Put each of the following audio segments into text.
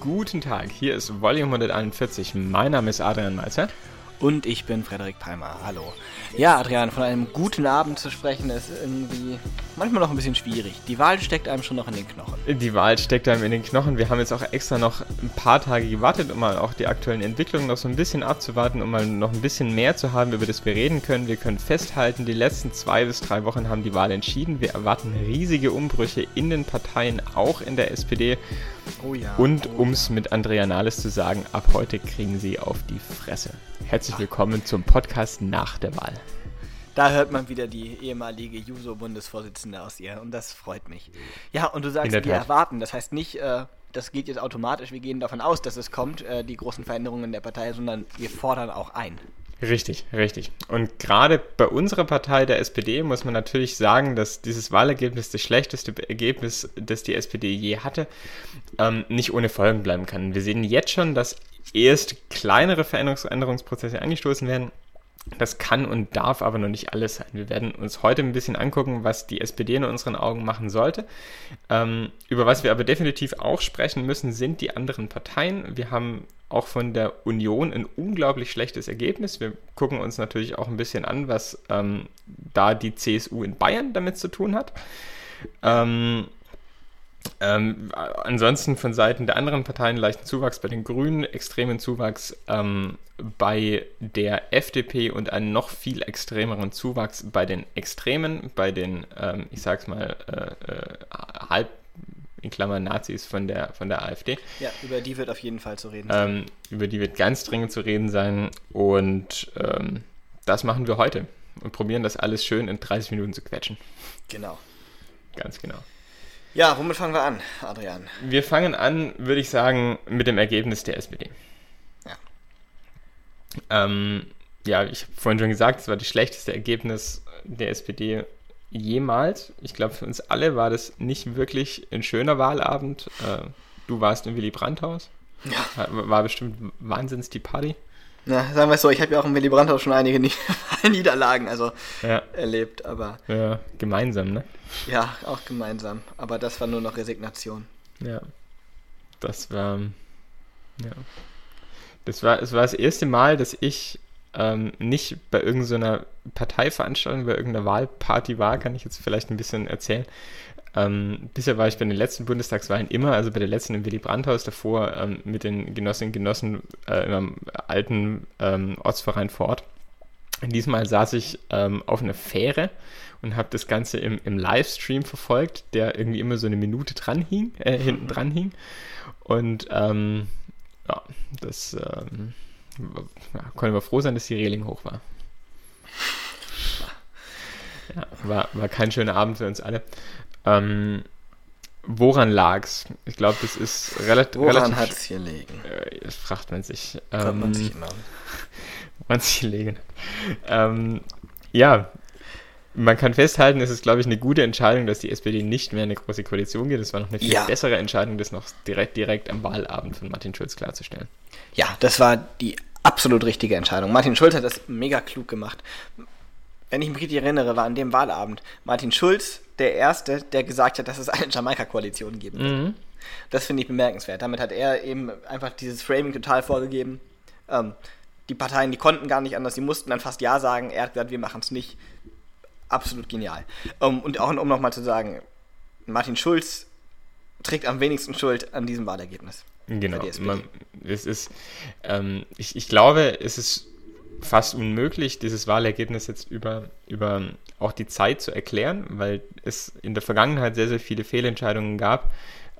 Guten Tag, hier ist Volume 141. Mein Name ist Adrian Malzer. Und ich bin Frederik Palmer. Hallo. Ja, Adrian, von einem guten Abend zu sprechen ist irgendwie manchmal noch ein bisschen schwierig. Die Wahl steckt einem schon noch in den Knochen. Die Wahl steckt einem in den Knochen. Wir haben jetzt auch extra noch ein paar Tage gewartet, um mal auch die aktuellen Entwicklungen noch so ein bisschen abzuwarten, um mal noch ein bisschen mehr zu haben, über das wir reden können. Wir können festhalten, die letzten zwei bis drei Wochen haben die Wahl entschieden. Wir erwarten riesige Umbrüche in den Parteien, auch in der SPD. Oh ja. Und oh um es mit Andrea Nahles zu sagen, ab heute kriegen sie auf die Fresse. Herzlich willkommen zum Podcast nach der Wahl. Da hört man wieder die ehemalige Juso-Bundesvorsitzende aus ihr und das freut mich. Ja, und du sagst, wir erwarten. Das heißt nicht, äh, das geht jetzt automatisch, wir gehen davon aus, dass es kommt, äh, die großen Veränderungen der Partei, sondern wir fordern auch ein. Richtig, richtig. Und gerade bei unserer Partei, der SPD, muss man natürlich sagen, dass dieses Wahlergebnis das schlechteste Ergebnis, das die SPD je hatte, ähm, nicht ohne Folgen bleiben kann. Wir sehen jetzt schon, dass erst kleinere Veränderungsprozesse angestoßen werden. Das kann und darf aber noch nicht alles sein. Wir werden uns heute ein bisschen angucken, was die SPD in unseren Augen machen sollte. Ähm, über was wir aber definitiv auch sprechen müssen, sind die anderen Parteien. Wir haben auch von der Union ein unglaublich schlechtes Ergebnis. Wir gucken uns natürlich auch ein bisschen an, was ähm, da die CSU in Bayern damit zu tun hat. Ähm, ähm, ansonsten von Seiten der anderen Parteien leichten Zuwachs bei den Grünen, extremen Zuwachs ähm, bei der FDP und einen noch viel extremeren Zuwachs bei den Extremen, bei den, ähm, ich sag's mal, äh, äh, halb in Klammern Nazis von der, von der AfD. Ja, über die wird auf jeden Fall zu reden sein. Ähm, über die wird ganz dringend zu reden sein und ähm, das machen wir heute und probieren das alles schön in 30 Minuten zu quetschen. Genau. Ganz genau. Ja, womit fangen wir an, Adrian? Wir fangen an, würde ich sagen, mit dem Ergebnis der SPD. Ja. Ähm, ja, ich habe vorhin schon gesagt, es war das schlechteste Ergebnis der SPD jemals. Ich glaube, für uns alle war das nicht wirklich ein schöner Wahlabend. Äh, du warst im Willy Brandt-Haus. Ja. War bestimmt wahnsinns die Party. Na, sagen wir es so, ich habe ja auch im Willy Brandt schon einige Niederlagen also ja. erlebt, aber. Ja, gemeinsam, ne? Ja, auch gemeinsam. Aber das war nur noch Resignation. Ja. Das war. Ja. Das war, es war das erste Mal, dass ich ähm, nicht bei irgendeiner Parteiveranstaltung, bei irgendeiner Wahlparty war, kann ich jetzt vielleicht ein bisschen erzählen, ähm, bisher war ich bei den letzten Bundestagswahlen immer, also bei der letzten im Willy Brandt-Haus, davor ähm, mit den Genossinnen und Genossen äh, im alten ähm, Ortsverein vor Ort. Diesmal saß ich ähm, auf einer Fähre und habe das Ganze im, im Livestream verfolgt, der irgendwie immer so eine Minute dran hing, äh, hinten dran hing. Und ähm, ja, das ähm, ja, konnten wir froh sein, dass die Reling hoch war. Ja, war, war kein schöner Abend für uns alle. Ähm, woran lag's? Ich glaube, das ist relativ. Woran hat es hier liegen? Äh, das fragt man sich. Ähm, man sich immer. man sich legen. Ähm, ja, man kann festhalten, es ist, glaube ich, eine gute Entscheidung, dass die SPD nicht mehr in eine große Koalition geht. Das war noch eine viel ja. bessere Entscheidung, das noch direkt, direkt am Wahlabend von Martin Schulz klarzustellen. Ja, das war die absolut richtige Entscheidung. Martin Schulz hat das mega klug gemacht. Wenn ich mich richtig erinnere, war an dem Wahlabend Martin Schulz, der Erste, der gesagt hat, dass es eine Jamaika-Koalition geben wird. Mhm. Das finde ich bemerkenswert. Damit hat er eben einfach dieses Framing total vorgegeben. Ähm, die Parteien, die konnten gar nicht anders, die mussten dann fast Ja sagen. Er hat gesagt, wir machen es nicht. Absolut genial. Um, und auch um nochmal zu sagen, Martin Schulz trägt am wenigsten Schuld an diesem Wahlergebnis. Genau. Man, es ist, ähm, ich, ich glaube, es ist fast unmöglich, dieses Wahlergebnis jetzt über, über auch die Zeit zu erklären, weil es in der Vergangenheit sehr, sehr viele Fehlentscheidungen gab,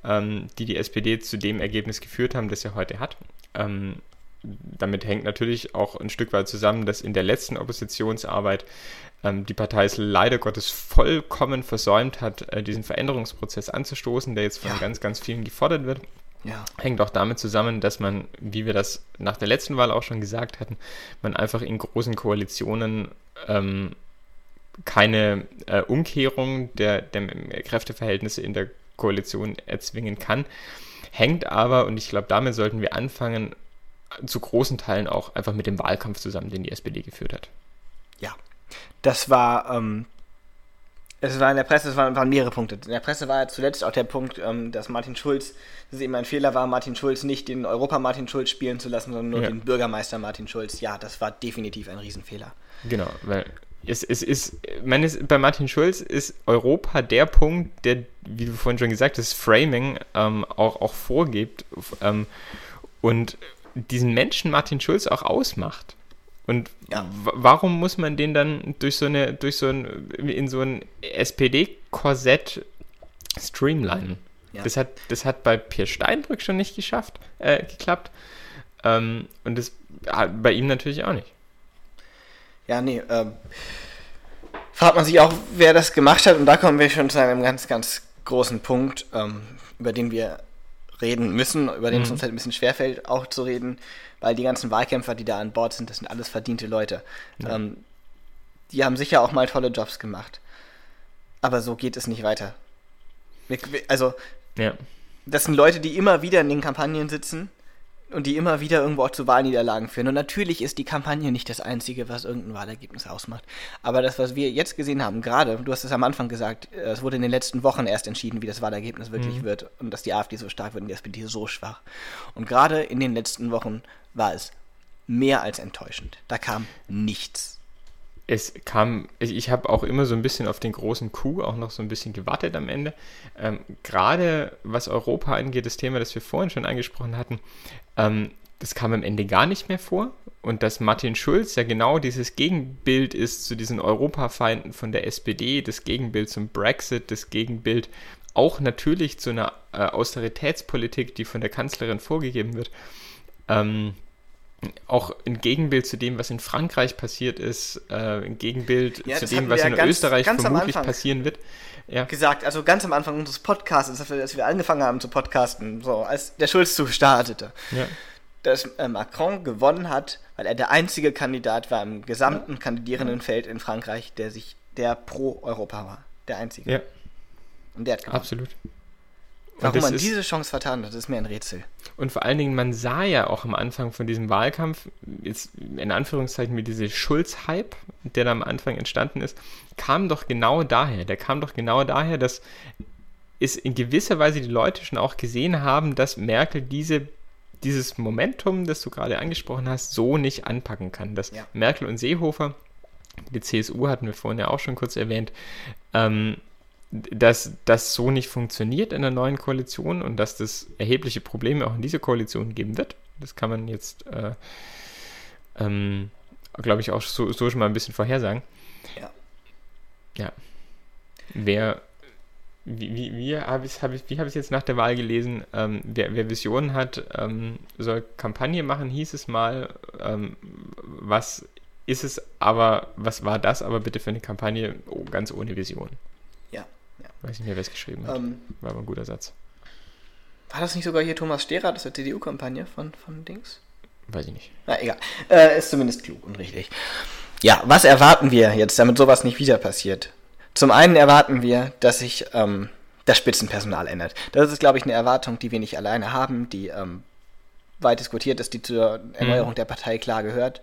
ähm, die die SPD zu dem Ergebnis geführt haben, das er heute hat. Ähm, damit hängt natürlich auch ein Stück weit zusammen, dass in der letzten Oppositionsarbeit ähm, die Partei es leider Gottes vollkommen versäumt hat, äh, diesen Veränderungsprozess anzustoßen, der jetzt von ja. ganz, ganz vielen gefordert wird. Ja. Hängt auch damit zusammen, dass man, wie wir das nach der letzten Wahl auch schon gesagt hatten, man einfach in großen Koalitionen ähm, keine äh, Umkehrung der, der Kräfteverhältnisse in der Koalition erzwingen kann. Hängt aber, und ich glaube, damit sollten wir anfangen, zu großen Teilen auch einfach mit dem Wahlkampf zusammen, den die SPD geführt hat. Ja, das war ähm, Es war in der Presse, es waren, waren mehrere Punkte. In der Presse war ja zuletzt auch der Punkt, ähm, dass Martin Schulz, dass es eben ein Fehler war, Martin Schulz nicht den Europa Martin Schulz spielen zu lassen, sondern nur Ja. den Bürgermeister Martin Schulz. Ja, das war definitiv ein Riesenfehler. Genau, weil es, es ist, man ist, bei Martin Schulz ist Europa der Punkt, der, wie du vorhin schon gesagt hast, Framing ähm, auch, auch vorgibt ähm, und diesen Menschen Martin Schulz auch ausmacht. Und Ja. warum muss man den dann durch so eine, durch so ein, in so ein SPD-Korsett streamlinen? Ja. Das, hat, das hat bei Pierre Steinbrück schon nicht geschafft, äh, geklappt. Ähm, und das bei ihm natürlich auch nicht. Ja, nee, ähm, fragt man sich auch, wer das gemacht hat. Und da kommen wir schon zu einem ganz, ganz großen Punkt, ähm, über den wir reden müssen, über den es Mhm. uns halt ein bisschen schwerfällt, auch zu reden, weil die ganzen Wahlkämpfer, die da an Bord sind, das sind alles verdiente Leute. Ähm, die haben sicher auch mal tolle Jobs gemacht. Aber so geht es nicht weiter. Also, Ja. das sind Leute, die immer wieder in den Kampagnen sitzen und die immer wieder irgendwo auch zu Wahlniederlagen führen. Und natürlich ist die Kampagne nicht das Einzige, was irgendein Wahlergebnis ausmacht. Aber das, was wir jetzt gesehen haben, gerade, du hast es am Anfang gesagt, äh, es wurde in den letzten Wochen erst entschieden, wie das Wahlergebnis wirklich wird und dass die AfD so stark wird und die SPD so schwach. Und gerade in den letzten Wochen war es mehr als enttäuschend. Da kam nichts. es kam, ich, habe auch immer so ein bisschen auf den großen Coup auch noch so ein bisschen gewartet am Ende. Ähm, Gerade was Europa angeht, das Thema, das wir vorhin schon angesprochen hatten, ähm, das kam am Ende gar nicht mehr vor. Und dass Martin Schulz ja genau dieses Gegenbild ist zu diesen Europafeinden von der SPD, das Gegenbild zum Brexit, das Gegenbild auch natürlich zu einer äh, Austeritätspolitik, die von der Kanzlerin vorgegeben wird. Ähm, auch ein Gegenbild zu dem, was in Frankreich passiert ist, äh, ein Gegenbild Ja, zu dem, was ja in ganz- Österreich ganz vermutlich passieren wird. Ja, gesagt, also ganz am Anfang unseres Podcasts, als wir, als wir angefangen haben zu podcasten, so als der Schulzzug startete, ja, dass äh, Macron gewonnen hat, weil er der einzige Kandidat war im gesamten kandidierenden Feld in Frankreich, der sich, der pro Europa war. Der einzige. ja, Und der hat gewonnen. absolut. Und Warum man diese Chance vertan hat, ist mir ein Rätsel. Und vor allen Dingen, man sah ja auch am Anfang von diesem Wahlkampf, jetzt in Anführungszeichen mit diesem Schulz-Hype, der da am Anfang entstanden ist, kam doch genau daher. Der kam doch genau daher, dass es in gewisser Weise die Leute schon auch gesehen haben, dass Merkel diese, dieses Momentum, das du gerade angesprochen hast, so nicht anpacken kann. Dass Ja. Merkel und Seehofer, die CSU hatten wir vorhin ja auch schon kurz erwähnt, ähm, dass das so nicht funktioniert in der neuen Koalition und dass das erhebliche Probleme auch in dieser Koalition geben wird. Das kann man jetzt, äh, ähm, glaube ich, auch so, so schon mal ein bisschen vorhersagen. Ja. Ja. Wer, wie, wie, wie habe ich es hab ich, wie hab ich's jetzt nach der Wahl gelesen? Ähm, wer, wer Visionen hat, ähm, soll Kampagne machen, hieß es mal. Ähm, was ist es aber, was war das aber bitte für eine Kampagne oh, ganz ohne Vision? Weiß nicht mehr, wer es geschrieben hat. Ähm, War aber ein guter Satz. war das nicht sogar hier Thomas das ist die CDU-Kampagne von, von Dings? Weiß ich nicht. Na, egal. Äh, ist zumindest klug und richtig. Ja, was erwarten wir jetzt, damit sowas nicht wieder passiert? Zum einen erwarten wir, dass sich ähm, das Spitzenpersonal ändert. Das ist, glaube ich, eine Erwartung, die wir nicht alleine haben, die ähm, weit diskutiert ist, die zur Erneuerung der Partei klar gehört.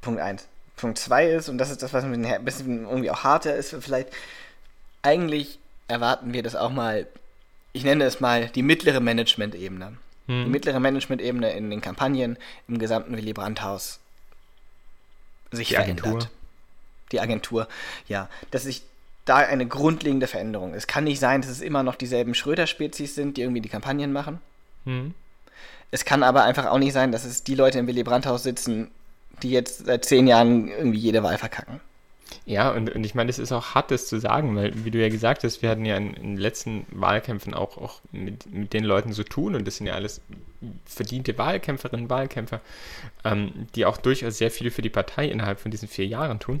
Punkt eins. Punkt zwei ist, und das ist das, was ein bisschen, ein bisschen irgendwie auch harter ist, vielleicht, eigentlich erwarten wir das auch mal, ich nenne es mal die mittlere Management-Ebene die Hm. mittlere Management-Ebene in den Kampagnen im gesamten Willy Brandt-Haus sich Die verändert. Agentur. Die Agentur, ja. Dass sich da eine grundlegende Veränderung. Es kann nicht sein, dass es immer noch dieselben Schröder-Spezies sind, die irgendwie die Kampagnen machen. Hm. Es kann aber einfach auch nicht sein, dass es die Leute im Willy Brandt-Haus sitzen, die jetzt seit zehn Jahren irgendwie jede Wahl verkacken. Ja, und, und ich meine, es ist auch hart, das zu sagen, weil, wie du ja gesagt hast, wir hatten ja in, in den letzten Wahlkämpfen auch, auch mit, mit den Leuten zu tun und das sind ja alles verdiente Wahlkämpferinnen, Wahlkämpfer, ähm, die auch durchaus sehr viel für die Partei innerhalb von diesen vier Jahren tun.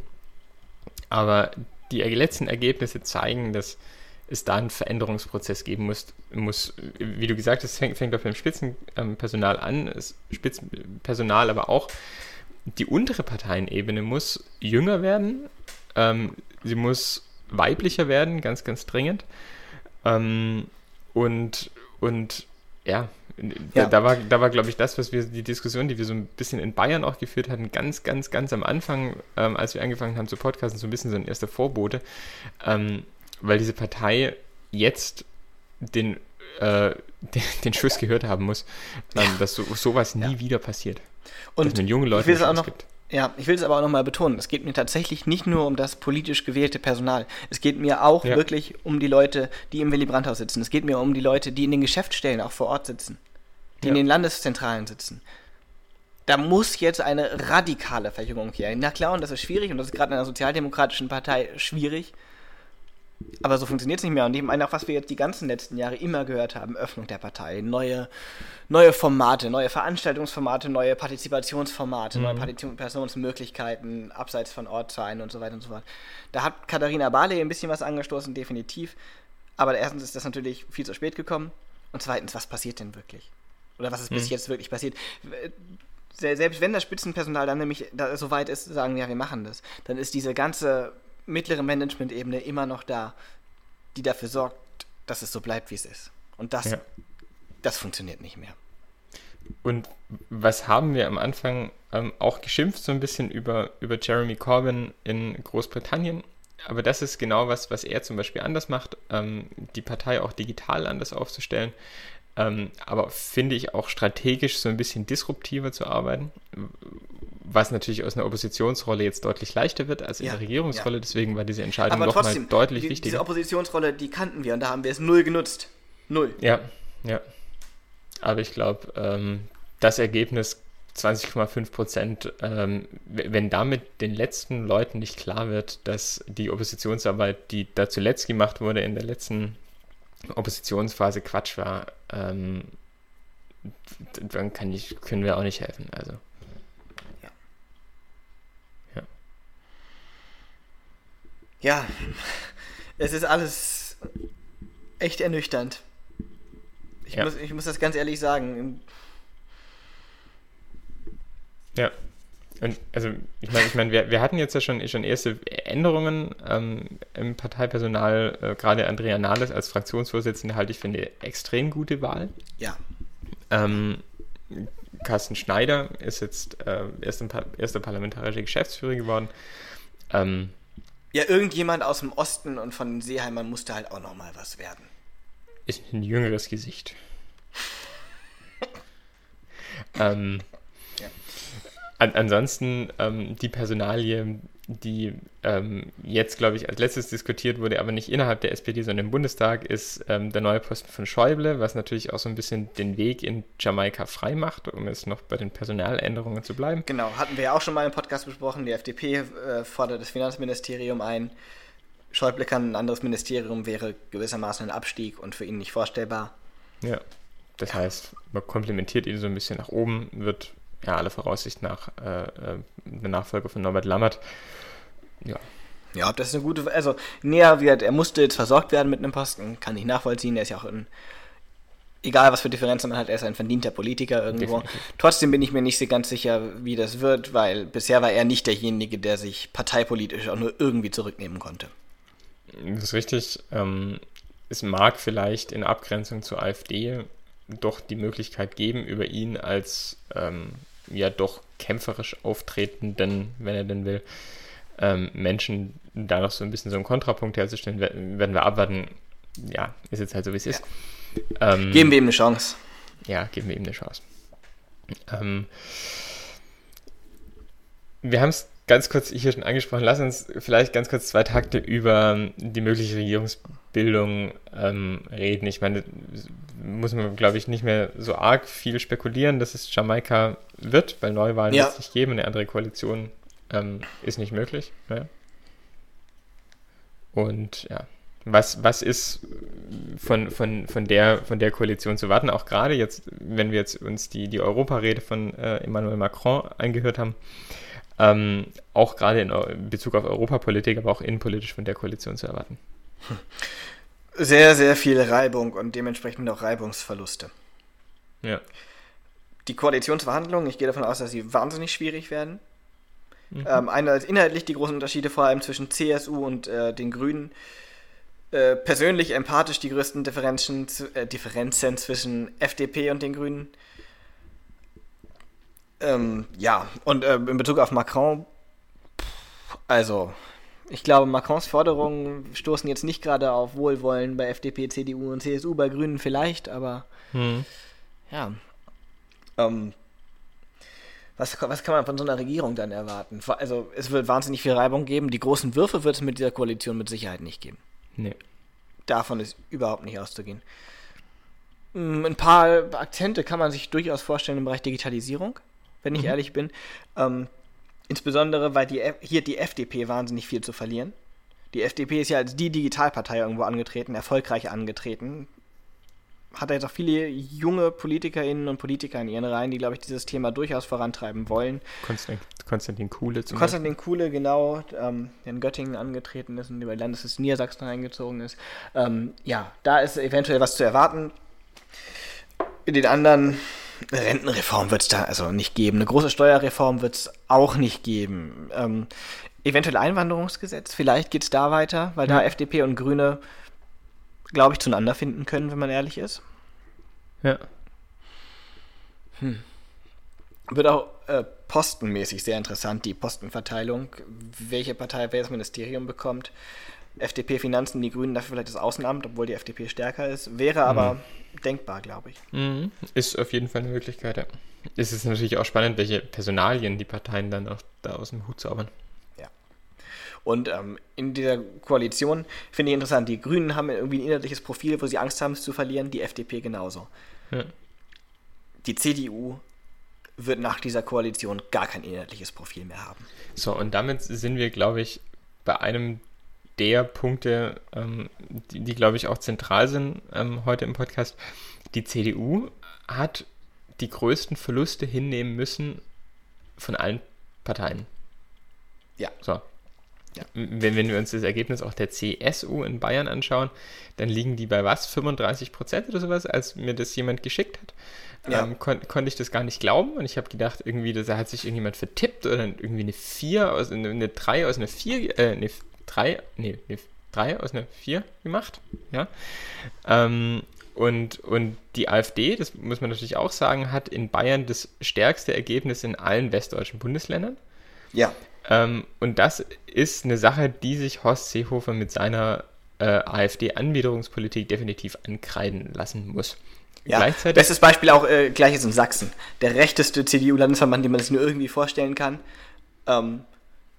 Aber die letzten Ergebnisse zeigen, dass es da einen Veränderungsprozess geben muss, muss wie du gesagt hast, fängt, fängt auf dem Spitzenpersonal an, Spitzenpersonal aber auch die untere Parteienebene muss jünger werden, ähm, sie muss weiblicher werden, ganz, ganz dringend. Ähm, und, und ja, da, ja. da war, da war glaube ich, das, was wir, die Diskussion, die wir so ein bisschen in Bayern auch geführt hatten, ganz, ganz, ganz am Anfang, ähm, als wir angefangen haben zu podcasten, so ein bisschen so ein erster Vorbote, ähm, weil diese Partei jetzt den, äh, den, den, Schuss gehört haben muss, ähm, dass so, sowas nie ja. wieder passiert. Und dass man junge Leute ich will auch gibt. Ja, ich will es aber auch nochmal betonen. Es geht mir tatsächlich nicht nur um das politisch gewählte Personal. Es geht mir auch ja. wirklich um die Leute, die im Willy Brandt-Haus sitzen. Es geht mir um die Leute, die in den Geschäftsstellen auch vor Ort sitzen, die ja. in den Landeszentralen sitzen. Da muss jetzt eine radikale Verjüngung her. Na klar, und das ist schwierig und das ist gerade in einer sozialdemokratischen Partei schwierig. Aber so funktioniert es nicht mehr. Und ich meine auch, was wir jetzt die ganzen letzten Jahre immer gehört haben, Öffnung der Partei, neue, neue Formate, neue Veranstaltungsformate, neue Partizipationsformate, mhm. neue Partizipationsmöglichkeiten, abseits von Ortsteilen und so weiter und so fort. Da hat Katharina Barley ein bisschen was angestoßen, definitiv. Aber erstens ist das natürlich viel zu spät gekommen. Und zweitens, was passiert denn wirklich? Oder was ist mhm. bis jetzt wirklich passiert? Selbst wenn das Spitzenpersonal dann nämlich so weit ist, sagen, ja, wir machen das, dann ist diese ganze mittlere Management-Ebene immer noch da, die dafür sorgt, dass es so bleibt, wie es ist. Und das, ja. das funktioniert nicht mehr. Und was haben wir am Anfang ähm, auch geschimpft, so ein bisschen über, über Jeremy Corbyn in Großbritannien? Aber das ist genau was, was er zum Beispiel anders macht, ähm, die Partei auch digital anders aufzustellen. Ähm, aber finde ich auch strategisch so ein bisschen disruptiver zu arbeiten, was natürlich aus einer Oppositionsrolle jetzt deutlich leichter wird als in ja, der Regierungsrolle. Ja. Deswegen war diese Entscheidung aber doch trotzdem, mal deutlich die, wichtiger. Diese Oppositionsrolle, die kannten wir und da haben wir es null genutzt. Null. Ja, ja. Aber ich glaube, ähm, das Ergebnis 20,5 Prozent, ähm, wenn damit den letzten Leuten nicht klar wird, dass die Oppositionsarbeit, die da zuletzt gemacht wurde in der letzten Oppositionsphase Quatsch war, ähm, dann kann ich, können wir auch nicht helfen. Also. Ja, es ist alles echt ernüchternd. Ich, ja. muss, ich muss das ganz ehrlich sagen. Ja. Und also, ich meine, ich mein, wir, wir hatten jetzt ja schon, schon erste Änderungen ähm, im Parteipersonal. Äh, Gerade Andrea Nahles als Fraktionsvorsitzende halte ich für eine extrem gute Wahl. Ja. Ähm, Carsten Schneider ist jetzt äh, erster, erster parlamentarischer Geschäftsführer geworden. Ähm, ja, irgendjemand aus dem Osten und von den Seeheimern musste halt auch nochmal was werden. Ist ein jüngeres Gesicht. ähm, ja. an, ansonsten ähm, die Personalie die ähm, jetzt, glaube ich, als letztes diskutiert wurde, aber nicht innerhalb der SPD, sondern im Bundestag, ist ähm, der neue Posten von Schäuble, was natürlich auch so ein bisschen den Weg in Jamaika frei macht, um jetzt noch bei den Personaländerungen zu bleiben. Genau, hatten wir ja auch schon mal im Podcast besprochen. Die FDP äh, fordert das Finanzministerium ein. Schäuble kann ein anderes Ministerium, wäre gewissermaßen ein Abstieg und für ihn nicht vorstellbar. Ja, das heißt, man komplementiert ihn so ein bisschen nach oben, wird ja alle Voraussicht nach äh, äh der Nachfolger von Norbert Lammert ja. Ja, das ist eine gute, also näher wird, er musste jetzt versorgt werden mit einem Posten, kann ich nachvollziehen, er ist ja auch ein, egal was für Differenzen man hat, er ist ein verdienter Politiker irgendwo. Definitiv. Trotzdem bin ich mir nicht so ganz sicher, wie das wird, weil bisher war er nicht derjenige, der sich parteipolitisch auch nur irgendwie zurücknehmen konnte. Das ist richtig. Ähm, es mag vielleicht in Abgrenzung zur AfD doch die Möglichkeit geben, über ihn als ähm, ja doch kämpferisch auftretenden, wenn er denn will, ähm, Menschen da noch so ein bisschen so einen Kontrapunkt herzustellen, werden wir abwarten. Ja, ist jetzt halt so, wie es ist. Ähm, geben wir ihm eine Chance. Ja, geben wir ihm eine Chance. Ähm, wir haben es ganz kurz hier schon angesprochen. Lass uns vielleicht ganz kurz zwei Takte über die mögliche Regierungsbildung ähm, reden. Ich meine, muss man, glaube ich, nicht mehr so arg viel spekulieren, dass es Jamaika wird, weil Neuwahlen ja. wird es nicht geben, eine andere Koalition ähm, ist nicht möglich. Ja. Und ja, was, was ist von, von, von, der, von der Koalition zu warten? Auch gerade jetzt, wenn wir jetzt uns die, die Europarede von äh, Emmanuel Macron angehört haben, ähm, auch gerade in Bezug auf Europapolitik, aber auch innenpolitisch von der Koalition zu erwarten. Sehr, sehr viel Reibung und dementsprechend auch Reibungsverluste. Ja. Die Koalitionsverhandlungen, ich gehe davon aus, dass sie wahnsinnig schwierig werden. Mhm. Ähm, einerseits inhaltlich die großen Unterschiede vor allem zwischen CSU und äh, den Grünen. Äh, persönlich empathisch die größten Differenzen, äh, Differenzen zwischen FDP und den Grünen. Ähm, ja, und äh, in Bezug auf Macron, also, ich glaube, Macrons Forderungen stoßen jetzt nicht gerade auf Wohlwollen bei FDP, CDU und CSU, bei Grünen vielleicht, aber hm. ja. Ähm, was, was kann man von so einer Regierung dann erwarten? Also, es wird wahnsinnig viel Reibung geben. Die großen Würfe wird es mit dieser Koalition mit Sicherheit nicht geben. Nee. Davon ist überhaupt nicht auszugehen. Hm, ein paar Akzente kann man sich durchaus vorstellen im Bereich Digitalisierung wenn ich mhm. ehrlich bin. Ähm, insbesondere, weil die, hier die FDP wahnsinnig viel zu verlieren. Die FDP ist ja als die Digitalpartei irgendwo angetreten, erfolgreich angetreten. Hat jetzt auch viele junge Politikerinnen und Politiker in ihren Reihen, die, glaube ich, dieses Thema durchaus vorantreiben wollen. Konstantin, Konstantin Kuhle zum Konstantin Beispiel. Kuhle, genau, ähm, der in Göttingen angetreten ist und über Landes Niedersachsen eingezogen ist. Ähm, ja, da ist eventuell was zu erwarten. In den anderen eine Rentenreform wird es da also nicht geben. Eine große Steuerreform wird es auch nicht geben. Ähm, eventuell Einwanderungsgesetz, vielleicht geht es da weiter, weil ja. da FDP und Grüne, glaube ich, zueinander finden können, wenn man ehrlich ist. Ja. Hm. Wird auch äh, postenmäßig sehr interessant, die Postenverteilung, welche Partei welches Ministerium bekommt. FDP Finanzen, die Grünen dafür vielleicht das Außenamt, obwohl die FDP stärker ist. Wäre aber mhm. denkbar, glaube ich. Mhm. Ist auf jeden Fall eine Möglichkeit, ja. Es ist natürlich auch spannend, welche Personalien die Parteien dann auch da aus dem Hut zaubern. Ja. Und ähm, in dieser Koalition finde ich interessant, die Grünen haben irgendwie ein inhaltliches Profil, wo sie Angst haben, es zu verlieren, die FDP genauso. Ja. Die CDU wird nach dieser Koalition gar kein inhaltliches Profil mehr haben. So, und damit sind wir, glaube ich, bei einem der Punkte, ähm, die, die glaube ich, auch zentral sind ähm, heute im Podcast. Die CDU hat die größten Verluste hinnehmen müssen von allen Parteien. Ja. So. Ja. Wenn, wenn wir uns das Ergebnis auch der CSU in Bayern anschauen, dann liegen die bei was? 35 Prozent oder sowas, als mir das jemand geschickt hat. Ja. Ähm, kon konnte ich das gar nicht glauben und ich habe gedacht, irgendwie, da hat sich irgendjemand vertippt oder irgendwie eine 4 aus eine, eine 3 aus einer 4, äh, eine drei, nee, nee drei aus einer vier gemacht. Ja. Ähm, und, und die AfD, das muss man natürlich auch sagen, hat in Bayern das stärkste Ergebnis in allen westdeutschen Bundesländern. Ja. Ähm, und das ist eine Sache, die sich Horst Seehofer mit seiner äh, AfD-Anbiederungspolitik definitiv ankreiden lassen muss. Ja, bestes Beispiel auch äh, gleiches in Sachsen. Der rechteste CDU-Landesverband, den man sich nur irgendwie vorstellen kann. Ähm,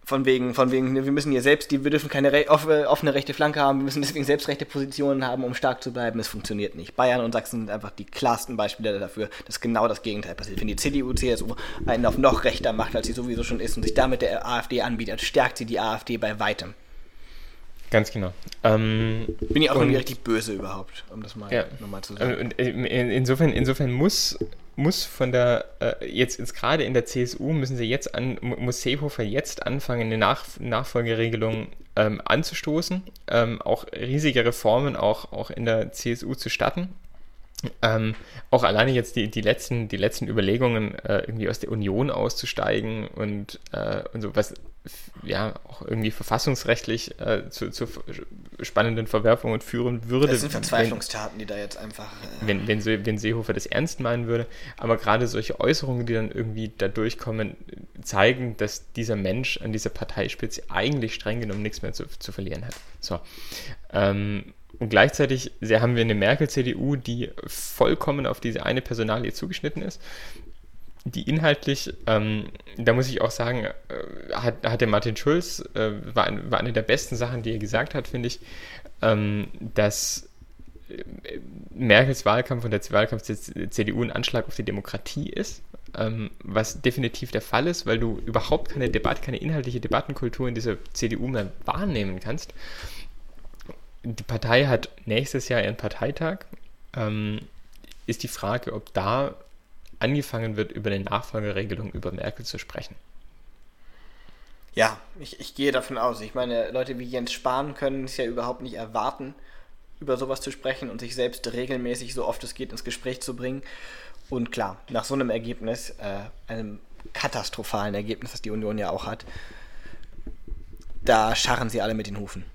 von wegen, von wegen, wir müssen hier selbst, wir dürfen keine offene rechte Flanke haben, wir müssen deswegen selbst rechte Positionen haben, um stark zu bleiben. Es funktioniert nicht. Bayern und Sachsen sind einfach die klarsten Beispiele dafür, dass genau das Gegenteil passiert. Wenn die CDU, CSU einen auf noch rechter macht, als sie sowieso schon ist und sich damit der AfD anbietet, stärkt sie die AfD bei weitem. Ganz genau. Ähm, Bin ich auch irgendwie richtig böse überhaupt, um das mal ja, nochmal zu sagen. Und äh, insofern, insofern muss muss von der, äh, jetzt, jetzt gerade in der CSU müssen sie jetzt an, muss Seehofer jetzt anfangen, eine Nach Nachfolgeregelung ähm, anzustoßen, ähm, auch riesige Reformen auch, auch in der CSU zu starten. Ähm, auch alleine jetzt die, die, letzten, die letzten Überlegungen, äh, irgendwie aus der Union auszusteigen und, äh, und so, was ja auch irgendwie verfassungsrechtlich äh, zu, zu, spannenden Verwerfungen führen würde. Das sind Verzweiflungstaten, wenn, die da jetzt einfach. Äh wenn, wenn, wenn Seehofer das ernst meinen würde. Aber gerade solche Äußerungen, die dann irgendwie da durchkommen, zeigen, dass dieser Mensch an dieser Parteispitze eigentlich streng genommen nichts mehr zu, zu verlieren hat. So. Ähm, und gleichzeitig haben wir eine Merkel-CDU, die vollkommen auf diese eine Personalie zugeschnitten ist. Die inhaltlich, ähm, da muss ich auch sagen, äh, hat, hat der Martin Schulz, äh, war, war eine der besten Sachen, die er gesagt hat, finde ich, ähm, dass äh, Merkels Wahlkampf und der Wahlkampf der CDU ein Anschlag auf die Demokratie ist, ähm, was definitiv der Fall ist, weil du überhaupt keine Debatte, keine inhaltliche Debattenkultur in dieser CDU mehr wahrnehmen kannst die Partei hat nächstes Jahr ihren Parteitag. Ähm, ist die Frage, ob da angefangen wird, über eine Nachfolgeregelung über Merkel zu sprechen. Ja, ich, ich gehe davon aus. Ich meine, Leute wie Jens Spahn können es ja überhaupt nicht erwarten, über sowas zu sprechen und sich selbst regelmäßig, so oft es geht, ins Gespräch zu bringen. Und klar, nach so einem Ergebnis, äh, einem katastrophalen Ergebnis, das die Union ja auch hat, da scharren sie alle mit den Hufen.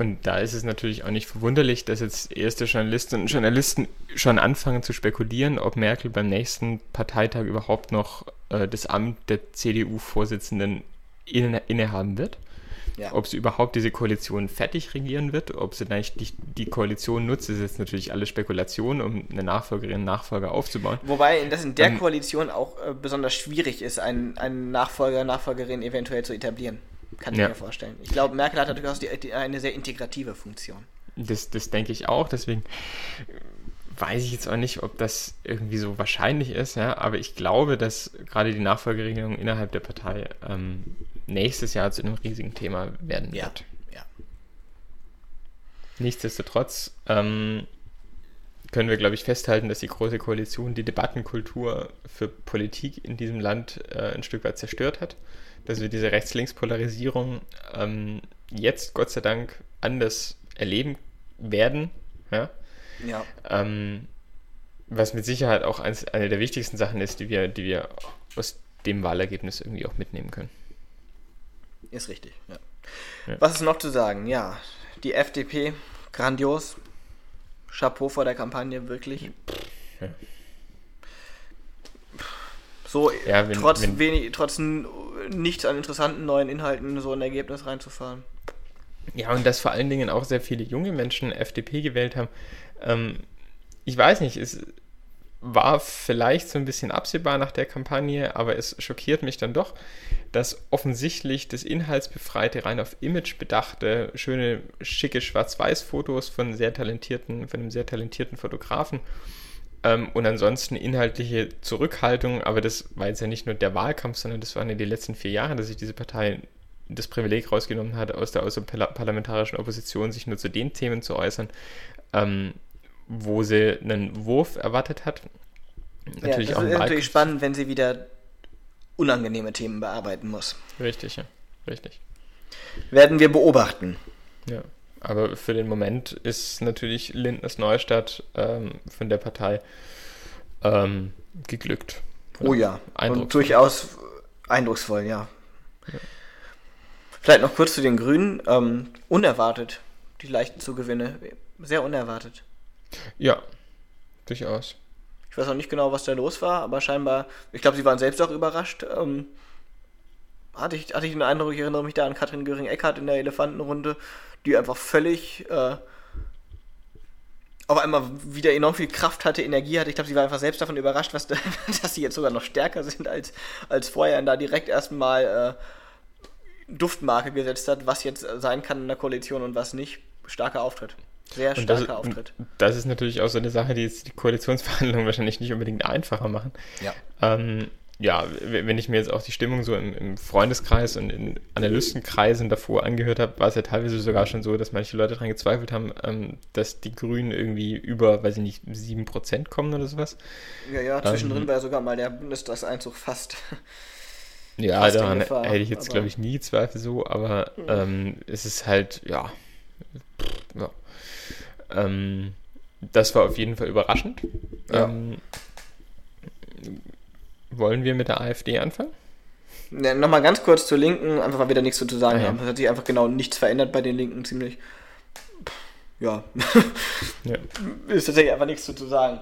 Und da ist es natürlich auch nicht verwunderlich, dass jetzt erste Journalistinnen und Journalisten schon anfangen zu spekulieren, ob Merkel beim nächsten Parteitag überhaupt noch äh, das Amt der CDU-Vorsitzenden inne, innehaben wird. Ja. Ob sie überhaupt diese Koalition fertig regieren wird, ob sie eigentlich die, die Koalition nutzt, ist jetzt natürlich alle Spekulation, um eine Nachfolgerin, einen Nachfolger aufzubauen. Wobei das in der ähm, Koalition auch äh, besonders schwierig ist, einen, einen Nachfolger, Nachfolgerin eventuell zu etablieren. Kann ich ja. mir vorstellen. Ich glaube, Merkel hat durchaus die, die, eine sehr integrative Funktion. Das, das denke ich auch, deswegen weiß ich jetzt auch nicht, ob das irgendwie so wahrscheinlich ist, ja, aber ich glaube, dass gerade die Nachfolgeregelung innerhalb der Partei ähm, nächstes Jahr zu einem riesigen Thema werden ja. wird. Ja. Nichtsdestotrotz ähm, können wir, glaube ich, festhalten, dass die Große Koalition die Debattenkultur für Politik in diesem Land äh, ein Stück weit zerstört hat. Dass wir diese Rechts-Links-Polarisierung ähm, jetzt, Gott sei Dank, anders erleben werden. Ja. ja. Ähm, was mit Sicherheit auch eins, eine der wichtigsten Sachen ist, die wir, die wir aus dem Wahlergebnis irgendwie auch mitnehmen können. Ist richtig, ja. ja. Was ist noch zu sagen? Ja, die FDP, grandios. Chapeau vor der Kampagne, wirklich. Ja. So, ja, wenn, trotz, wenn, wenig, trotz nichts an interessanten neuen Inhalten so ein Ergebnis reinzufahren. Ja, und dass vor allen Dingen auch sehr viele junge Menschen FDP gewählt haben. Ähm, ich weiß nicht, es war vielleicht so ein bisschen absehbar nach der Kampagne, aber es schockiert mich dann doch, dass offensichtlich das inhaltsbefreite, rein auf Image bedachte, schöne, schicke Schwarz-Weiß-Fotos von sehr talentierten, von einem sehr talentierten Fotografen ähm, und ansonsten inhaltliche Zurückhaltung, aber das war jetzt ja nicht nur der Wahlkampf, sondern das waren ja die letzten vier Jahre, dass sich diese Partei das Privileg rausgenommen hat, aus der außerparlamentarischen Opposition sich nur zu den Themen zu äußern, ähm, wo sie einen Wurf erwartet hat. Natürlich ja, das auch ist natürlich spannend, wenn sie wieder unangenehme Themen bearbeiten muss. Richtig, ja. Richtig. Werden wir beobachten. Ja. Aber für den Moment ist natürlich Lindners Neustadt ähm, von der Partei ähm, geglückt. Oh ja, und durchaus eindrucksvoll, ja. ja. Vielleicht noch kurz zu den Grünen. Ähm, unerwartet, die leichten Zugewinne. Sehr unerwartet. Ja, durchaus. Ich weiß auch nicht genau, was da los war, aber scheinbar, ich glaube, sie waren selbst auch überrascht. Ähm, hatte, ich, hatte ich den Eindruck, ich erinnere mich da an Katrin Göring-Eckardt in der Elefantenrunde, die einfach völlig äh, auf einmal wieder enorm viel Kraft hatte, Energie hatte. Ich glaube, sie war einfach selbst davon überrascht, was da, dass sie jetzt sogar noch stärker sind als, als vorher und da direkt erstmal äh, Duftmarke gesetzt hat, was jetzt sein kann in der Koalition und was nicht. Starker Auftritt. Sehr starker das, Auftritt. Das ist natürlich auch so eine Sache, die jetzt die Koalitionsverhandlungen wahrscheinlich nicht unbedingt einfacher machen. Ja. Ähm, ja, wenn ich mir jetzt auch die Stimmung so im, im Freundeskreis und in Analystenkreisen davor angehört habe, war es ja teilweise sogar schon so, dass manche Leute daran gezweifelt haben, ähm, dass die Grünen irgendwie über, weiß ich nicht, 7% kommen oder sowas. Ja, ja, zwischendrin ähm, war ja sogar mal der Bundestagseinzug fast. Ja, fast daran Gefahr, hätte ich jetzt, glaube ich, nie Zweifel so, aber mhm. ähm, es ist halt, ja, ja. Ähm, das war auf jeden Fall überraschend. Ja. Wollen wir mit der AfD anfangen? Ne, Nochmal ganz kurz zur Linken, einfach weil wir da nichts zu sagen ah, ja. haben. Es hat sich einfach genau nichts verändert bei den Linken, ziemlich. Ja. ja. Ist tatsächlich einfach nichts zu sagen.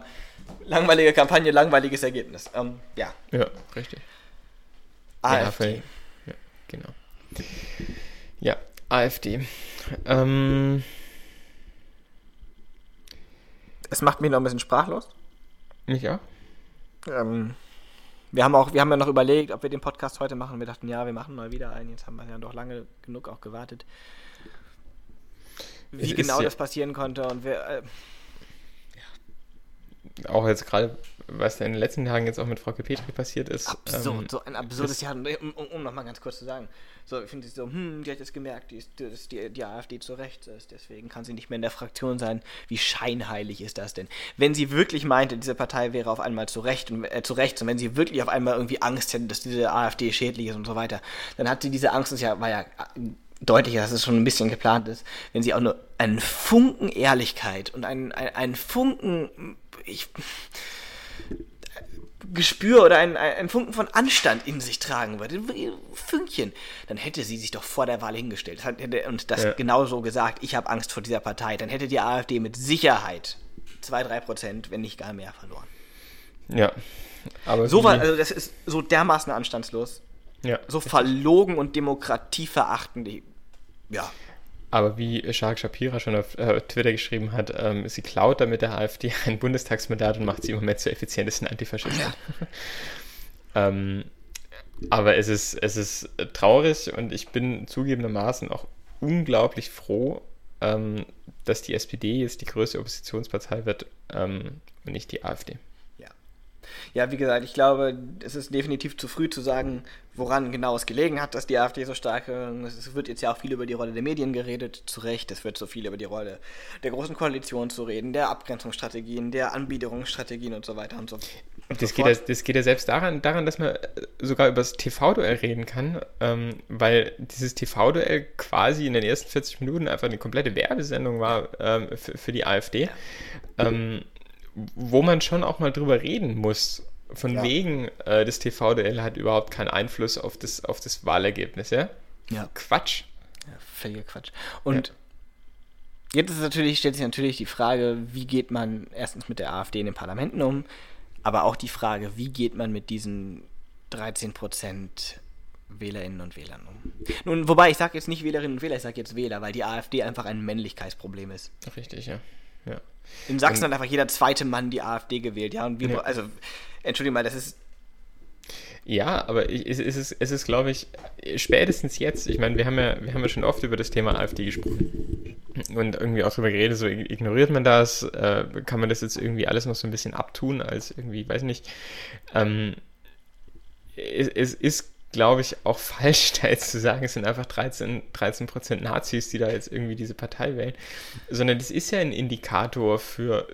Langweilige Kampagne, langweiliges Ergebnis. Ähm, ja. Ja, richtig. AfD. Ja, genau. Ja, AfD. Ähm, es macht mich noch ein bisschen sprachlos. Mich auch. Ähm, wir haben auch, wir haben ja noch überlegt, ob wir den Podcast heute machen. Wir dachten, ja, wir machen mal wieder einen. Jetzt haben wir ja doch lange genug auch gewartet. Wie es genau das passieren konnte und wer. Äh, ja. Auch jetzt gerade, was in den letzten Tagen jetzt auch mit Frau Petri passiert ist. Absurd, ähm, so ein absurdes Jahr. Um, um, um nochmal ganz kurz zu sagen. So, ich finde sie so, hm, die hat jetzt gemerkt, die ist, dass die, die AfD zu rechts ist, deswegen kann sie nicht mehr in der Fraktion sein. Wie scheinheilig ist das denn? Wenn sie wirklich meinte, diese Partei wäre auf einmal zu recht und äh, zu rechts und wenn sie wirklich auf einmal irgendwie Angst hätte, dass diese AfD schädlich ist und so weiter, dann hat sie diese Angst, das ja, war ja deutlich, dass es schon ein bisschen geplant ist, wenn sie auch nur einen Funken Ehrlichkeit und einen, einen, einen Funken, ich, Gespür oder ein, ein Funken von Anstand in sich tragen würde, Fünkchen, dann hätte sie sich doch vor der Wahl hingestellt und das ja. genauso gesagt, ich habe Angst vor dieser Partei. Dann hätte die AfD mit Sicherheit 2, 3 Prozent, wenn nicht gar mehr, verloren. Ja. Aber so war, also das ist so dermaßen anstandslos. Ja. So verlogen und demokratieverachtend. Ja. Aber wie Shark Shapira schon auf äh, Twitter geschrieben hat, ähm, sie klaut damit der AfD ein Bundestagsmandat und macht sie im Moment zur effizientesten Antifaschistin. Ja. ähm, aber es ist, es ist traurig und ich bin zugegebenermaßen auch unglaublich froh, ähm, dass die SPD jetzt die größte Oppositionspartei wird ähm, und nicht die AfD. Ja. Wie gesagt, ich glaube, es ist definitiv zu früh zu sagen, woran genau es gelegen hat, dass die AfD so stark, es wird jetzt ja auch viel über die Rolle der Medien geredet, zu Recht, es wird so viel über die Rolle der großen Koalition zu reden, der Abgrenzungsstrategien, der Anbiederungsstrategien und so weiter und so fort. Das geht, ja, das geht ja selbst daran, daran, dass man sogar über das TV-Duell reden kann, ähm, weil dieses TV-Duell quasi in den ersten 40 Minuten einfach eine komplette Werbesendung war ähm, für, für, die AfD, ja. ähm, wo man schon auch mal drüber reden muss, von ja. wegen, äh, das TV-Duell hat überhaupt keinen Einfluss auf das, auf das Wahlergebnis, ja? Ja. Quatsch. Ja, völliger Quatsch. Und ja. jetzt ist natürlich, stellt sich natürlich die Frage, wie geht man erstens mit der AfD in den Parlamenten um, aber auch die Frage, wie geht man mit diesen 13 Prozent Wählerinnen und Wählern um. Nun, wobei ich sage jetzt nicht Wählerinnen und Wähler, ich sage jetzt Wähler, weil die AfD einfach ein Männlichkeitsproblem ist. Richtig, ja. ja. In Sachsen und, hat einfach jeder zweite Mann die AfD gewählt, ja. Und wir, ja. also Entschuldigung mal, das ist. Ja, aber es ist, es ist, glaube ich, spätestens jetzt, ich meine, wir haben ja, wir haben ja schon oft über das Thema AfD gesprochen und irgendwie auch darüber geredet, so ignoriert man das, äh, kann man das jetzt irgendwie alles noch so ein bisschen abtun, als irgendwie, weiß nicht. Ähm, es, es ist, glaube ich, auch falsch, da jetzt zu sagen, es sind einfach 13, 13 Nazis, die da jetzt irgendwie diese Partei wählen, sondern das ist ja ein Indikator für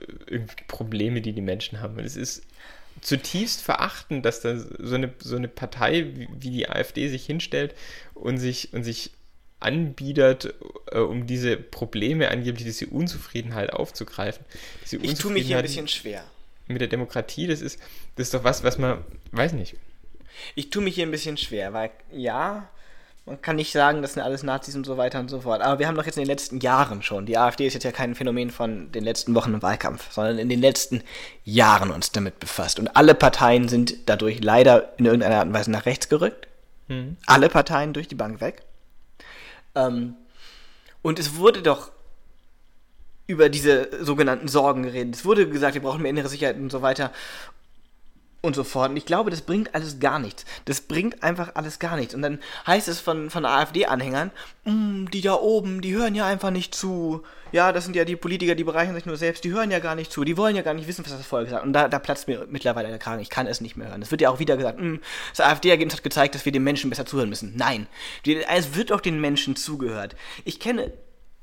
Probleme, die die Menschen haben. Und es ist zutiefst verachten, dass da so eine, so eine Partei wie, wie die AfD sich hinstellt und sich, und sich anbietet, äh, um diese Probleme, angeblich diese Unzufriedenheit aufzugreifen. Diese ich tue mich hier ein bisschen schwer. Mit der Demokratie, das ist, das ist doch was, was man, weiß nicht. Ich tue mich hier ein bisschen schwer, weil ja, man kann nicht sagen, das sind alles Nazis und so weiter und so fort. Aber wir haben doch jetzt in den letzten Jahren schon, die AfD ist jetzt ja kein Phänomen von den letzten Wochen im Wahlkampf, sondern in den letzten Jahren uns damit befasst. Und alle Parteien sind dadurch leider in irgendeiner Art und Weise nach rechts gerückt. Mhm. Alle Parteien durch die Bank weg. Ähm, und es wurde doch über diese sogenannten Sorgen geredet. Es wurde gesagt, wir brauchen mehr innere Sicherheit und so weiter und so fort. Und ich glaube, das bringt alles gar nichts. Das bringt einfach alles gar nichts. Und dann heißt es von, von AfD-Anhängern, mm, die da oben, die hören ja einfach nicht zu. Ja, das sind ja die Politiker, die bereichern sich nur selbst, die hören ja gar nicht zu, die wollen ja gar nicht wissen, was das Volk sagt. Und da, da platzt mir mittlerweile der Kragen, ich kann es nicht mehr hören. Es wird ja auch wieder gesagt, mm, das AfD-Ergebnis hat gezeigt, dass wir den Menschen besser zuhören müssen. Nein, es wird auch den Menschen zugehört. Ich kenne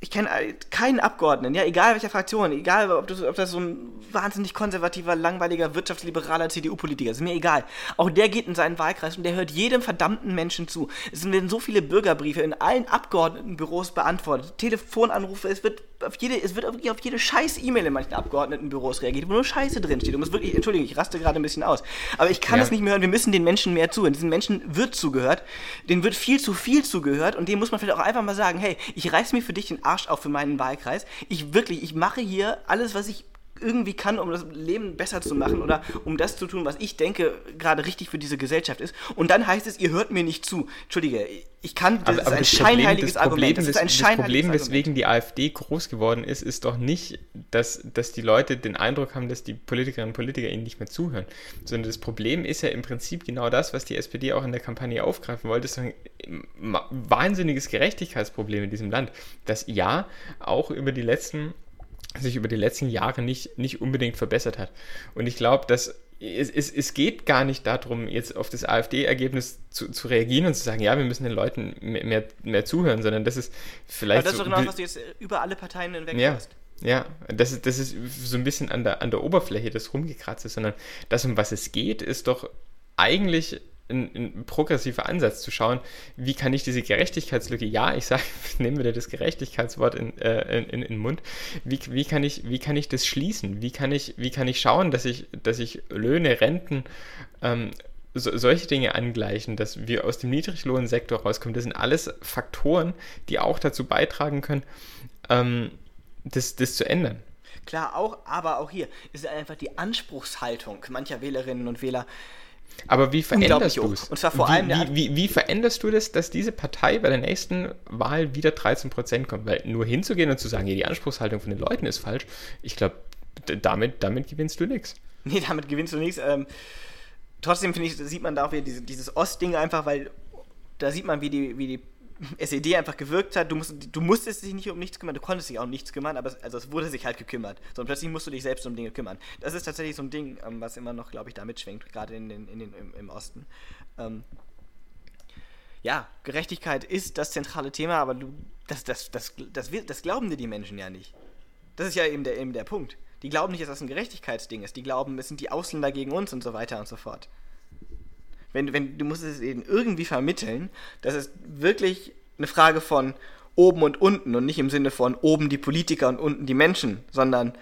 ich kenne keinen Abgeordneten, ja, egal welcher Fraktion, egal ob das, ob das so ein wahnsinnig konservativer, langweiliger, wirtschaftsliberaler CDU-Politiker ist, ist mir egal. Auch der geht in seinen Wahlkreis und der hört jedem verdammten Menschen zu. Es werden so viele Bürgerbriefe in allen Abgeordnetenbüros beantwortet, Telefonanrufe, es wird auf jede, es wird auf, auf jede scheiß E-Mail in manchen Abgeordnetenbüros reagiert, wo nur Scheiße drinsteht. Und es wirklich, Entschuldigung, ich raste gerade ein bisschen aus. Aber ich kann es nicht mehr hören, wir müssen den Menschen mehr zuhören. Diesen Menschen wird zugehört, denen wird viel zu viel zugehört und dem muss man vielleicht auch einfach mal sagen, hey, ich reiß mir für dich den Arsch Arsch auf für meinen Wahlkreis. Ich wirklich, ich mache hier alles, was ich irgendwie kann, um das Leben besser zu machen oder um das zu tun, was ich denke, gerade richtig für diese Gesellschaft ist. Und dann heißt es, ihr hört mir nicht zu. Entschuldige, ich kann, das aber, aber ist ein das scheinheiliges Problem, Argument. Das, ist ein das Problem, weswegen die AfD groß geworden ist, ist doch nicht, dass, dass die Leute den Eindruck haben, dass die Politikerinnen und Politiker ihnen nicht mehr zuhören, sondern das Problem ist ja im Prinzip genau das, was die SPD auch in der Kampagne aufgreifen wollte, ist ein wahnsinniges Gerechtigkeitsproblem in diesem Land, das ja auch über die letzten sich über die letzten Jahre nicht, nicht unbedingt verbessert hat. Und ich glaube, dass es, es, es geht gar nicht darum, jetzt auf das AfD-Ergebnis zu, zu reagieren und zu sagen, ja, wir müssen den Leuten mehr, mehr, mehr zuhören, sondern das ist vielleicht. Aber das ist doch genau, was du jetzt über alle Parteien hinweg ja, hast. Ja, das ist, das ist so ein bisschen an der, an der Oberfläche des Rumgekratzes, sondern das, um was es geht, ist doch eigentlich ein, ein, progressiver Ansatz zu schauen, wie kann ich diese Gerechtigkeitslücke, ja, ich sage, nehmen wir das Gerechtigkeitswort in, äh, in, in, den Mund, wie, wie, kann ich, wie kann ich das schließen? Wie kann ich, wie kann ich schauen, dass ich, dass ich Löhne, Renten, ähm, so, solche Dinge angleichen, dass wir aus dem Niedriglohnsektor rauskommen? Das sind alles Faktoren, die auch dazu beitragen können, ähm, das, das zu ändern. Klar, auch, aber auch hier ist einfach die Anspruchshaltung mancher Wählerinnen und Wähler. Aber wie veränderst du es? Und zwar vor wie, allem. Wie, wie, wie, veränderst du das, dass diese Partei bei der nächsten Wahl wieder 13% kommt? Weil nur hinzugehen und zu sagen, ja, die Anspruchshaltung von den Leuten ist falsch, ich glaube, damit, damit gewinnst du nichts. Nee, damit gewinnst du nichts. Ähm, trotzdem finde ich, sieht man da auch wieder diese, dieses Ostding einfach, weil da sieht man, wie die, wie die SED einfach gewirkt hat. Du, musst, du musstest dich nicht um nichts kümmern, du konntest dich auch um nichts kümmern, aber es, also es wurde sich halt gekümmert. So, und plötzlich musst du dich selbst um Dinge kümmern. Das ist tatsächlich so ein Ding, ähm, was immer noch, glaube ich, da mitschwingt, gerade in den, in den, im, im Osten. Ähm, ja, Gerechtigkeit ist das zentrale Thema, aber du, das, das, das, das, das, das glauben dir die Menschen ja nicht. Das ist ja eben der, eben der Punkt. Die glauben nicht, dass das ein Gerechtigkeitsding ist. Die glauben, es sind die Ausländer gegen uns und so weiter und so fort wenn, wenn du musst es ihnen irgendwie vermitteln, dass es wirklich eine Frage von oben und unten und nicht im Sinne von oben die Politiker und unten die Menschen, sondern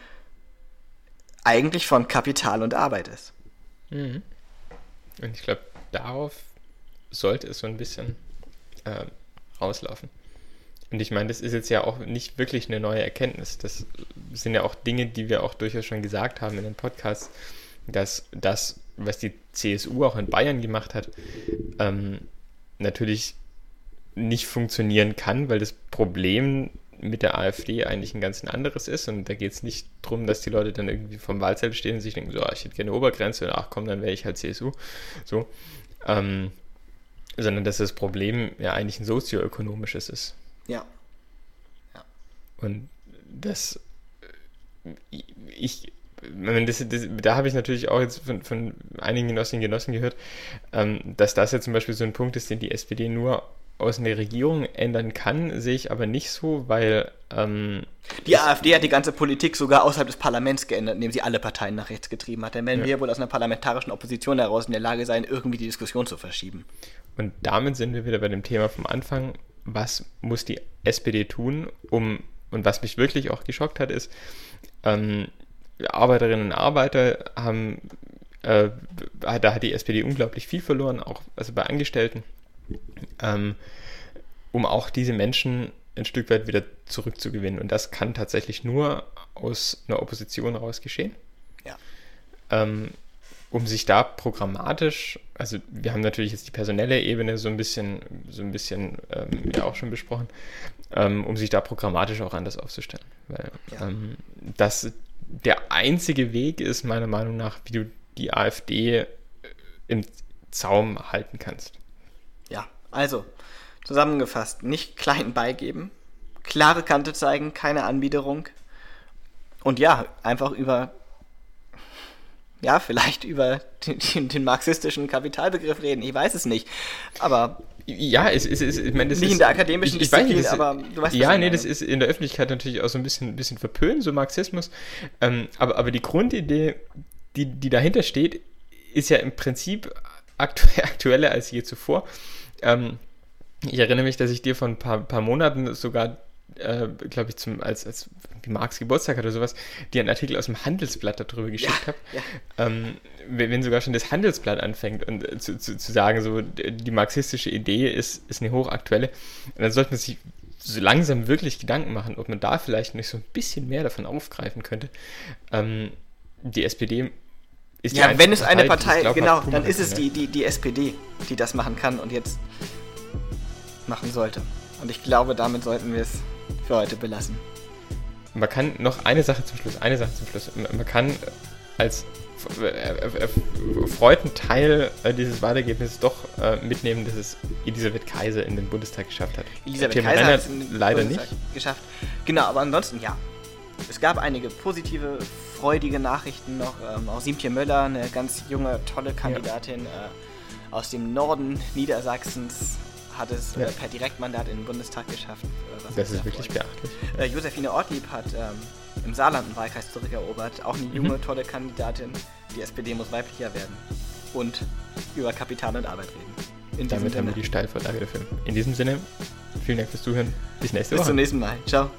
eigentlich von Kapital und Arbeit ist. Mhm. Und ich glaube, darauf sollte es so ein bisschen äh, rauslaufen. Und ich meine, das ist jetzt ja auch nicht wirklich eine neue Erkenntnis. Das sind ja auch Dinge, die wir auch durchaus schon gesagt haben in den Podcasts, dass das, was die CSU auch in Bayern gemacht hat, ähm, natürlich nicht funktionieren kann, weil das Problem mit der AfD eigentlich ein ganz anderes ist. Und da geht es nicht darum, dass die Leute dann irgendwie vom Wahlzettel stehen und sich denken, so, ah, ich hätte gerne eine Obergrenze und ach komm, dann wäre ich halt CSU. So. Ähm, sondern dass das Problem ja eigentlich ein sozioökonomisches ist. Ja. ja. Und das ich das, das, da habe ich natürlich auch jetzt von, von einigen Genossinnen und Genossen gehört, ähm, dass das ja zum Beispiel so ein Punkt ist, den die SPD nur aus einer Regierung ändern kann, sehe ich aber nicht so, weil. Ähm, die AfD hat die ganze Politik sogar außerhalb des Parlaments geändert, indem sie alle Parteien nach rechts getrieben hat. Dann werden ja. wir wohl aus einer parlamentarischen Opposition heraus in der Lage sein, irgendwie die Diskussion zu verschieben. Und damit sind wir wieder bei dem Thema vom Anfang. Was muss die SPD tun, um. Und was mich wirklich auch geschockt hat, ist, ähm, Arbeiterinnen und Arbeiter haben, äh, da hat die SPD unglaublich viel verloren, auch also bei Angestellten, ähm, um auch diese Menschen ein Stück weit wieder zurückzugewinnen. Und das kann tatsächlich nur aus einer Opposition raus geschehen. Ja. Ähm, um sich da programmatisch, also wir haben natürlich jetzt die personelle Ebene so ein bisschen, so ein bisschen ähm, ja auch schon besprochen, ähm, um sich da programmatisch auch anders aufzustellen. Weil ja. ähm, das der einzige Weg ist, meiner Meinung nach, wie du die AfD äh, im Zaum halten kannst. Ja, also zusammengefasst, nicht klein beigeben, klare Kante zeigen, keine Anbiederung und ja, einfach über, ja, vielleicht über den, den, marxistischen Kapitalbegriff reden, ich weiß es nicht, aber ja, es ist, ich meine, das nicht ist, in der akademischen ich, ich Disziplin, nicht, aber du weißt Ja, nee, das ist in der Öffentlichkeit natürlich auch so ein bisschen, ein bisschen verpönt, so Marxismus. Ähm, aber, aber die Grundidee, die, die dahinter steht, ist ja im Prinzip aktu aktueller als je zuvor. Ähm, ich erinnere mich, dass ich dir vor ein paar, paar Monaten sogar äh, glaube ich, zum, als, als Marx Geburtstag oder sowas, die einen Artikel aus dem Handelsblatt darüber geschickt ja, habe. Ja. Ähm, wenn sogar schon das Handelsblatt anfängt und äh, zu, zu, zu, sagen, so die marxistische Idee ist, ist eine hochaktuelle, dann sollte man sich so langsam wirklich Gedanken machen, ob man da vielleicht nicht so ein bisschen mehr davon aufgreifen könnte. Ähm, die SPD ist ja, wenn es eine Partei, Partei genau, dann ist es die, die, die SPD, die das machen kann und jetzt machen sollte. Und ich glaube, damit sollten wir es für heute belassen. Man kann noch eine Sache zum Schluss, eine Sache zum Schluss. Man kann als erfreuten Teil äh, dieses Wahlergebnisses doch äh, mitnehmen, dass es Elisabeth Kaiser in den Bundestag geschafft hat. Elisabeth Tim Kaiser hat es leider Bundestag nicht geschafft. Genau, aber ansonsten ja. Es gab einige positive, freudige Nachrichten noch. Ähm, auch Siemtje Möller, eine ganz junge, tolle Kandidatin ja. äh, aus dem Norden Niedersachsens, hat es ja. äh, per Direktmandat in den Bundestag geschafft. Äh, das ist wirklich beachtlich. Äh, Josephine Ortlieb hat ähm, im Saarland einen Wahlkreis zurückerobert. Auch eine junge, mhm. tolle Kandidatin. Die SPD muss weiblicher werden. Und über Kapital und Arbeit reden. In Damit haben wir die Steilvorlage dafür. In diesem Sinne, vielen Dank fürs Zuhören. Bis nächste Bis Woche. Bis zum nächsten Mal. Ciao.